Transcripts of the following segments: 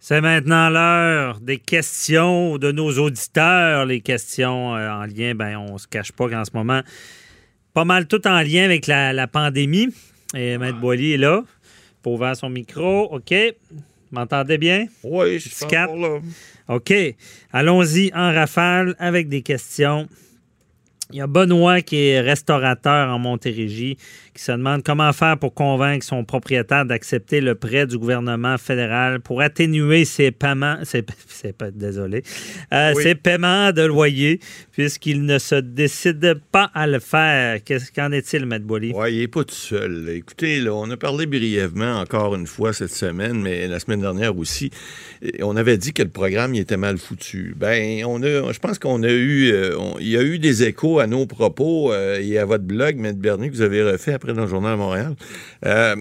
C'est maintenant l'heure des questions de nos auditeurs. Les questions euh, en lien, ben, on se cache pas qu'en ce moment, pas mal tout en lien avec la, la pandémie. Et Maître Boily est là pour ouvrir son micro. OK. M'entendez bien? Oui, je suis là. OK. Allons-y en rafale avec des questions. Il y a Benoît qui est restaurateur en Montérégie qui se demande comment faire pour convaincre son propriétaire d'accepter le prêt du gouvernement fédéral pour atténuer ses paiements, ses, ses- désolé, euh, Oui. ses paiements de loyer puisqu'il ne se décide pas à le faire. Qu'est-ce qu'en est-il, Maître Boily? Oui, il n'est pas tout seul. Écoutez, là, on a parlé brièvement encore une fois cette semaine, mais la semaine dernière aussi. On avait dit que le programme il était mal foutu. Ben, on a, je pense qu'on a eu, euh, on- il y a eu des échos à nos propos euh, et à votre blog, Maître Bernier, que vous avez refait après dans le Journal de Montréal. Euh,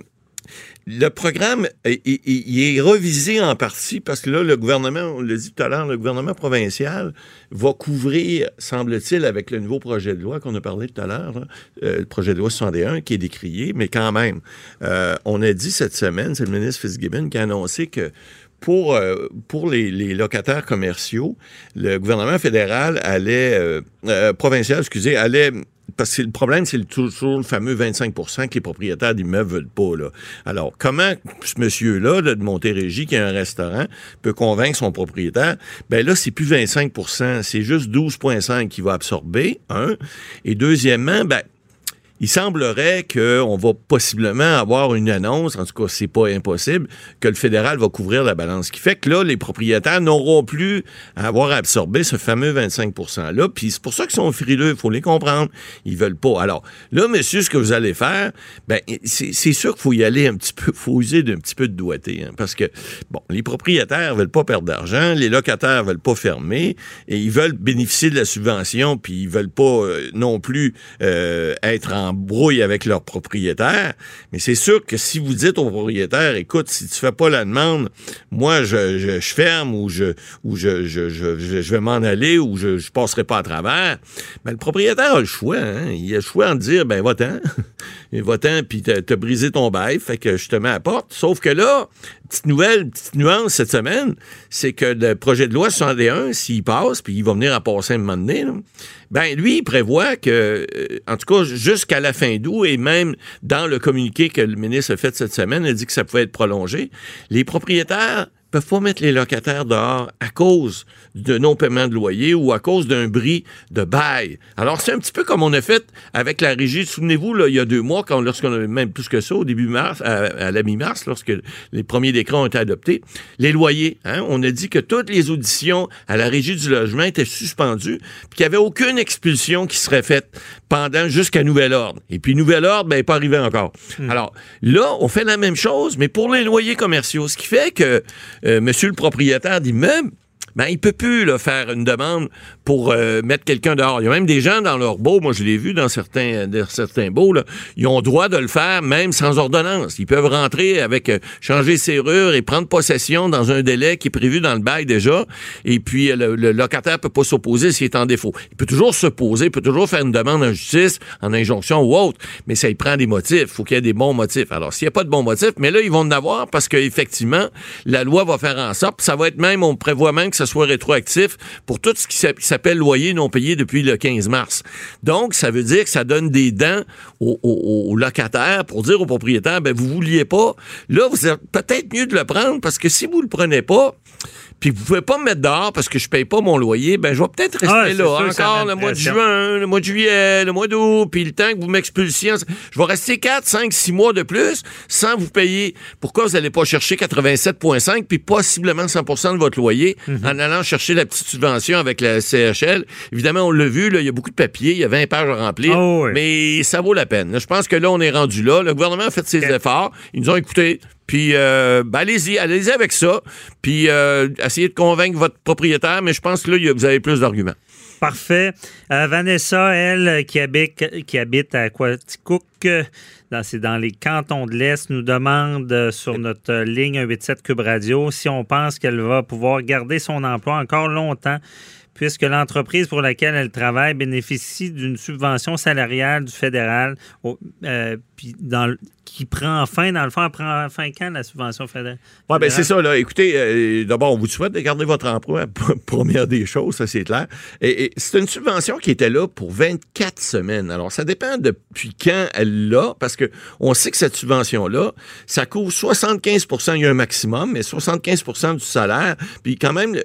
le programme, il, est revisé en partie parce que là, le gouvernement, on l'a dit tout à l'heure, le gouvernement provincial va couvrir, semble-t-il, avec le nouveau projet de loi qu'on a parlé tout à l'heure, là, euh, le projet de loi 61 qui est décrié, mais quand même, on a dit cette semaine, c'est le ministre Fitzgibbon qui a annoncé que pour, euh, pour les, locataires commerciaux, le gouvernement fédéral allait, euh, euh, provincial, excusez, allait parce que le problème, c'est toujours le fameux 25% que les propriétaires d'immeubles veulent pas. Là. Alors, comment ce monsieur-là, là, de Montérégie, qui a un restaurant, peut convaincre son propriétaire? Ben là, c'est plus 25% c'est juste 12,5 qu'il va absorber, un. Et deuxièmement, ben, il semblerait qu'on va possiblement avoir une annonce, en tout cas, c'est pas impossible, que le fédéral va couvrir la balance. Ce qui fait que là, les propriétaires n'auront plus à avoir absorbé ce fameux 25 %-là. Puis c'est pour ça qu'ils sont frileux, il faut les comprendre. Ils veulent pas. Alors, là, monsieur, ce que vous allez faire, ben, c'est sûr qu'il faut y aller un petit peu, faut user d'un petit peu de doigté, hein, parce que, bon, les propriétaires veulent pas perdre d'argent, les locataires veulent pas fermer, et ils veulent bénéficier de la subvention, puis ils veulent pas euh, non plus euh, être en brouille avec leurs propriétaires. Mais c'est sûr que si vous dites au propriétaire, écoute, si tu fais pas la demande, moi, je, je, ferme ou je ou je, je, je, vais m'en aller ou je, je passerai pas à travers, ben, le propriétaire a le choix. Hein? Il a le choix de dire, ben, va-t'en. va-t'en, puis t'as brisé ton bail, fait que je te mets à la porte. Sauf que là, petite nouvelle, petite nuance cette semaine, c'est que le projet de loi 61, s'il passe, puis il va venir à passer un moment donné, là, ben lui, il prévoit que, euh, en tout cas, jusqu'à la fin d'août, et même dans le communiqué que le ministre a fait cette semaine, il dit que ça pouvait être prolongé, les propriétaires peuvent pas mettre les locataires dehors à cause de non-paiement de loyer ou à cause d'un bris de bail. Alors, c'est un petit peu comme on a fait avec la régie. Souvenez-vous, là, il y a deux mois, quand, lorsqu'on avait même plus que ça, au début mars, à, à la mi-mars, lorsque les premiers décrets ont été adoptés, les loyers. Hein, on a dit que toutes les auditions à la régie du logement étaient suspendues, puis qu'il n'y avait aucune expulsion qui serait faite pendant jusqu'à nouvel ordre. Et puis, nouvel ordre, ben, n'est pas arrivé encore. Alors, là, on fait la même chose, mais pour les loyers commerciaux, ce qui fait que euh, monsieur le propriétaire d'immeuble, ben, il peut plus là, faire une demande pour euh, mettre quelqu'un dehors. Il y a même des gens dans leur beau, moi je l'ai vu dans certains, dans certains beaux, là, ils ont droit de le faire même sans ordonnance. Ils peuvent rentrer avec euh, changer serrure et prendre possession dans un délai qui est prévu dans le bail déjà. Et puis euh, le, le locataire peut pas s'opposer s'il est en défaut. Il peut toujours s'opposer, il peut toujours faire une demande en justice, en injonction ou autre, mais ça il prend des motifs. Il faut qu'il y ait des bons motifs. Alors s'il n'y a pas de bons motifs, mais là ils vont en avoir parce qu'effectivement la loi va faire en sorte, ça va être même, on prévoit même que soit rétroactif pour tout ce qui s'a- qui s'appelle loyer non payé depuis le 15 mars. Donc, ça veut dire que ça donne des dents aux locataires pour dire aux propriétaires, ben vous vouliez pas. Là, vous êtes peut-être mieux de le prendre parce que si vous le prenez pas, puis vous pouvez pas me mettre dehors parce que je paye pas mon loyer, ben je vais peut-être rester Ah, là sûr encore le mois de juin, le mois de juillet, le mois d'août, puis le temps que vous m'expulsiez, je vais rester 4, 5, 6 mois de plus sans vous payer. Pourquoi vous n'allez pas chercher 87,5 puis possiblement 100% de votre loyer? Mhm. en allant chercher la petite subvention avec la CHL. Évidemment, on l'a vu, il y a beaucoup de papiers, il y a 20 pages à remplir, Oh oui. mais ça vaut la peine. Je pense que là, on est rendu là. Le gouvernement a fait ses efforts. Ils nous ont écoutés. Puis, euh, ben, allez-y, allez-y avec ça. Puis, euh, essayez de convaincre votre propriétaire, mais je pense que là, vous avez plus d'arguments. Parfait. Euh, Vanessa, elle, qui habite, qui habite à Quaticook, dans, c'est dans les cantons de l'Est, nous demande sur notre ligne 187 Cube Radio si on pense qu'elle va pouvoir garder son emploi encore longtemps puisque l'entreprise pour laquelle elle travaille bénéficie d'une subvention salariale du fédéral au- euh, puis dans qui prend fin, dans le fond, elle prend fin quand la subvention fédérale? Ouais, ben c'est ça, là. Écoutez, euh, d'abord, on vous souhaite de garder votre emploi. Première des choses, ça, c'est clair. Et, et c'est une subvention qui était là pour 24 semaines. Alors, ça dépend depuis quand elle l'a, parce que on sait que cette subvention-là, ça couvre 75 il y a un maximum, mais 75% du salaire. Puis quand même,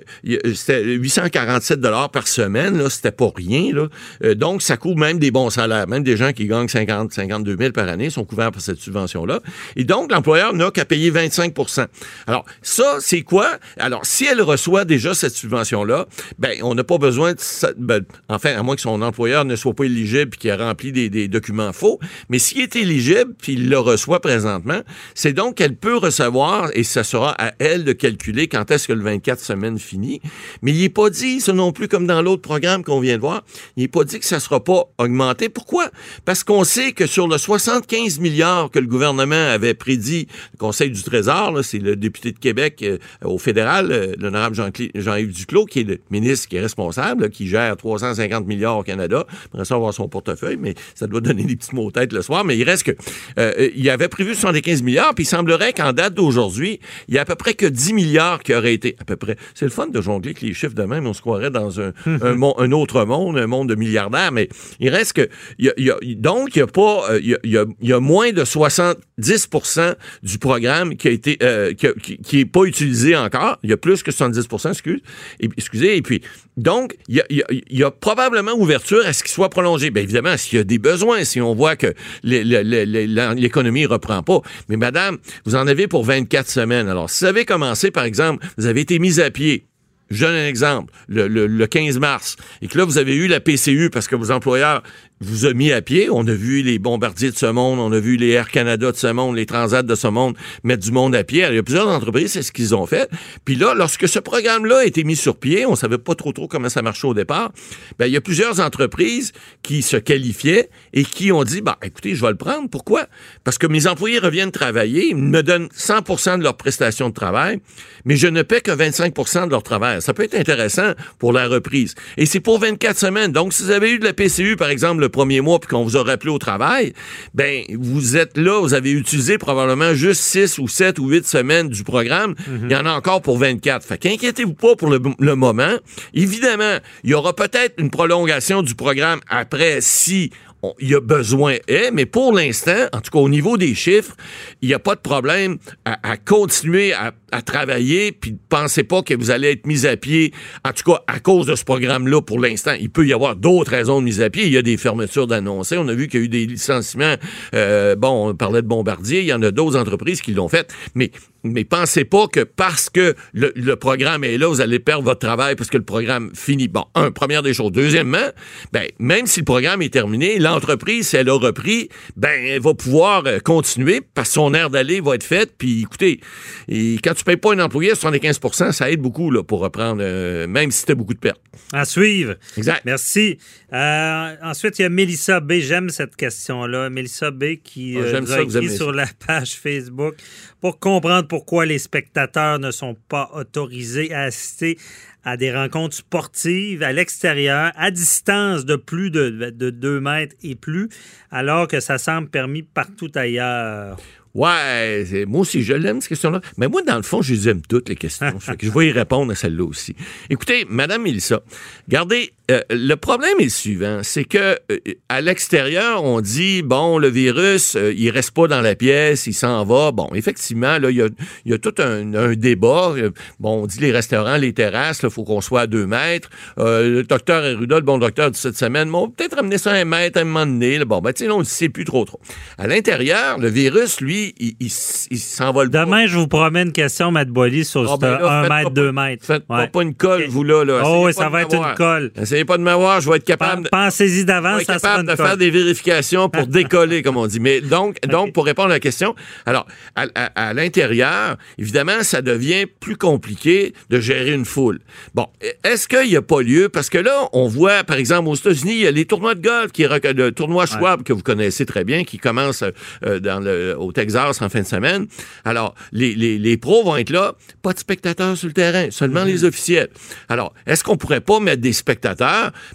c'était 847 par semaine, là. C'était pas rien, là. Euh, donc, ça couvre même des bons salaires. Même des gens qui gagnent 50, 52 000 par année sont couverts par cette subvention-là. Et donc, l'employeur n'a qu'à payer 25% Alors, ça, c'est quoi? Alors, si elle reçoit déjà cette subvention-là, ben, on n'a pas besoin de enfin, à moins que son employeur ne soit pas éligible puis qu'il a rempli des, documents faux. Mais s'il est éligible puis il le reçoit présentement, c'est donc qu'elle peut recevoir et ça sera à elle de calculer quand est-ce que le 24 semaines finit. Mais il n'est pas dit, ça plus, comme dans l'autre programme qu'on vient de voir, il n'est pas dit que ça ne sera pas augmenté. Pourquoi? Parce qu'on sait que sur le 75 milliards que le gouvernement avait prédit, le Conseil du Trésor, c'est le député de Québec euh, au fédéral, euh, l'honorable Jean-Yves Duclos, qui est le ministre qui est responsable, là, qui gère 350 milliards au Canada. Après ça, avoir son portefeuille, mais ça doit donner des petits mots tête le soir. Mais il reste que euh, il avait prévu 75 milliards, puis il semblerait qu'en date d'aujourd'hui, il y a à peu près que 10 milliards qui auraient été à peu près. C'est le fun de jongler avec les chiffres de même, on se croirait dans un, un, mon- un autre monde, un monde de milliardaires, mais il reste que il y a- il y a- donc il y a pas euh, il y a, y moins de 70% du programme qui a été euh, qui, a- qui- qui est pas utilisé encore. Il y a plus que 70 excuse, et, excusez. Et puis donc il y a, probablement ouverture à ce qu'il soit prolongé. Bien évidemment, s'il y a des besoins, si on voit que l'économie reprend pas. Mais madame, vous en avez pour 24 semaines. Alors si vous avez commencé par exemple, vous avez été mis à pied. Je donne un exemple, le, le- le 15 mars, et que là, vous avez eu la PCU parce que vos employeurs vous ont mis à pied. On a vu les bombardiers de ce monde, on a vu les Air Canada de ce monde, les Transat de ce monde mettre du monde à pied. Il y a plusieurs entreprises, c'est ce qu'ils ont fait. Puis là, lorsque ce programme-là a été mis sur pied, on savait pas trop trop comment ça marchait au départ, ben, il y a plusieurs entreprises qui se qualifiaient et qui ont dit, bah, écoutez, je vais le prendre. Pourquoi? Parce que mes employés reviennent travailler, ils me donnent 100% de leur prestation de travail, mais je ne paie que 25% de leur travail. Ça peut être intéressant pour la reprise. Et c'est pour 24 semaines. Donc, si vous avez eu de la PCU, par exemple, le premier mois, puis qu'on vous a rappelé au travail, ben, vous êtes là, vous avez utilisé probablement juste 6 ou 7 ou 8 semaines du programme. Il y en a encore pour 24. Fait qu'inquiétez-vous pas pour le, le moment. Évidemment, il y aura peut-être une prolongation du programme après si il y a besoin est, mais pour l'instant, en tout cas au niveau des chiffres, il n'y a pas de problème à, à continuer à, à travailler, puis pensez pas que vous allez être mis à pied, en tout cas à cause de ce programme-là pour l'instant. Il peut y avoir d'autres raisons de mise à pied. Il y a des fermetures d'annoncer. On a vu qu'il y a eu des licenciements. Euh, bon, on parlait de Bombardier. Il y en a d'autres entreprises qui l'ont fait. Mais, mais pensez pas que parce que le, le programme est là, vous allez perdre votre travail parce que le programme finit. Bon, un, première des choses. Deuxièmement, ben, même si le programme est terminé, l'entreprise, si elle a repris, ben, elle va pouvoir euh, continuer parce que son air d'aller va être fait. Puis, écoutez, et quand tu payes pas un employé à 75% ça aide beaucoup là, pour reprendre, euh, même si tu as beaucoup de pertes. À suivre. Exact. Merci. Euh, ensuite, il y a Mélissa B. J'aime cette question-là. Mélissa B. qui nous ça a écrit sur la page Facebook pour comprendre pourquoi les spectateurs ne sont pas autorisés à assister à des rencontres sportives à l'extérieur, à distance de plus de, de 2 mètres et plus, alors que ça semble permis partout ailleurs. Ouais, moi aussi, je l'aime, cette question-là. Mais moi, dans le fond, je les aime toutes, les questions. Je vais y répondre à celle-là aussi. Écoutez, Madame Mélissa, regardez, euh, le problème est le suivant, c'est que euh, à l'extérieur, on dit bon, le virus, euh, il reste pas dans la pièce, il s'en va. Bon, effectivement, là, il y a, y a tout un, un, débat. Bon, on dit les restaurants, les terrasses, il faut qu'on soit à deux mètres. le docteur Erudol, le bon docteur de cette semaine, bon, peut-être ramener ça à un mètre à un moment donné. Là. Bon, ben, tu sais, on ne sait plus trop trop. À l'intérieur, le virus, lui, il, il, il s'envole Demain, je vous promets une question, Matt Boily, sur oh, ben un mètre, deux mètres. Faites ouais. pas, une colle, vous, là. là. Oh, oui, ça va être une colle. Essayez pas de m'avoir, je vais être capable. Pensez-y d'avance, capable de faire des vérifications pour décoller, comme on dit. Mais donc, donc pour répondre à la question, alors, à, à, à l'intérieur, évidemment, ça devient plus compliqué de gérer une foule. Bon, est-ce qu'il n'y a pas lieu? Parce que là, on voit, par exemple, aux États-Unis, il y a les tournois de golf, qui est le tournoi Schwab, que vous connaissez très bien, qui commence euh, dans le, au Texas en fin de semaine. Alors, les, les, les, pros vont être là, pas de spectateurs sur le terrain, seulement mm -hmm. les officiels. Alors, est-ce qu'on pourrait pas mettre des spectateurs?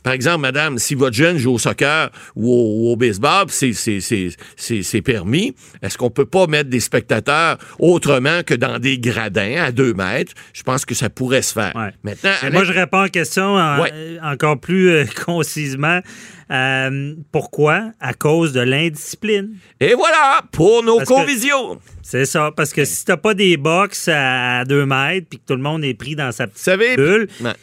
Par exemple, madame, si votre jeune joue au soccer ou au, au baseball, c'est permis, est-ce qu'on peut pas mettre des spectateurs autrement que dans des gradins à deux mètres? Je pense que ça pourrait se faire. Ouais. Maintenant, moi, je réponds à la question en, ouais. encore plus euh, concisement. Euh, pourquoi? À cause de l'indiscipline. Et voilà, pour nos convisions. C'est ça, parce que si t'as pas des box à deux mètres puis que tout le monde est pris dans sa petite savez, bulle, ben,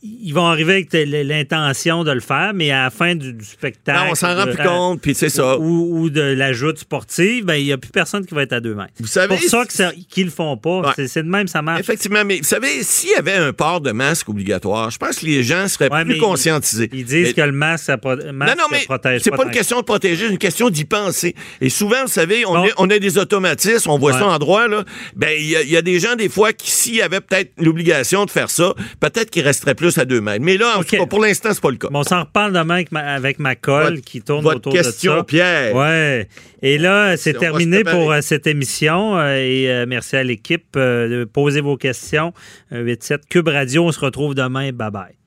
ils vont arriver avec l'intention de le faire, mais à la fin du, du spectacle. Non, on s'en rend plus compte, puis c'est ça. Ou, ou de la joute sportive, ben, il n'y a plus personne qui va être à deux mètres. Vous savez. C'est pour ça qu'ils le font pas. Ouais. C'est de même, ça marche. Effectivement, mais vous savez, s'il y avait un port de masque obligatoire, je pense que les gens seraient ouais, plus conscientisés. Ils disent mais, que le masque, ça, pro masque, non, non, mais protège C'est pas, une question de protéger, c'est une question d'y penser. Et souvent, vous savez, on, bon. a, on a des automatismes, on voit ouais. ça en droit, là. Ben, il y, y, a des gens, des fois, qui, s'il y avait peut-être l'obligation de faire ça, peut-être qu'ils resteraient plus à deux mètres. Mais là, en okay. tout cas, pour l'instant, c'est pas le cas. Bon, on s'en reparle demain avec ma, avec ma colle votre, qui tourne votre autour question, de ça. Pierre. Ouais. Et là, c'est terminé pour euh, cette émission. Euh, et euh, merci à l'équipe de poser vos questions. 87 Cube Radio, on se retrouve demain. Bye bye.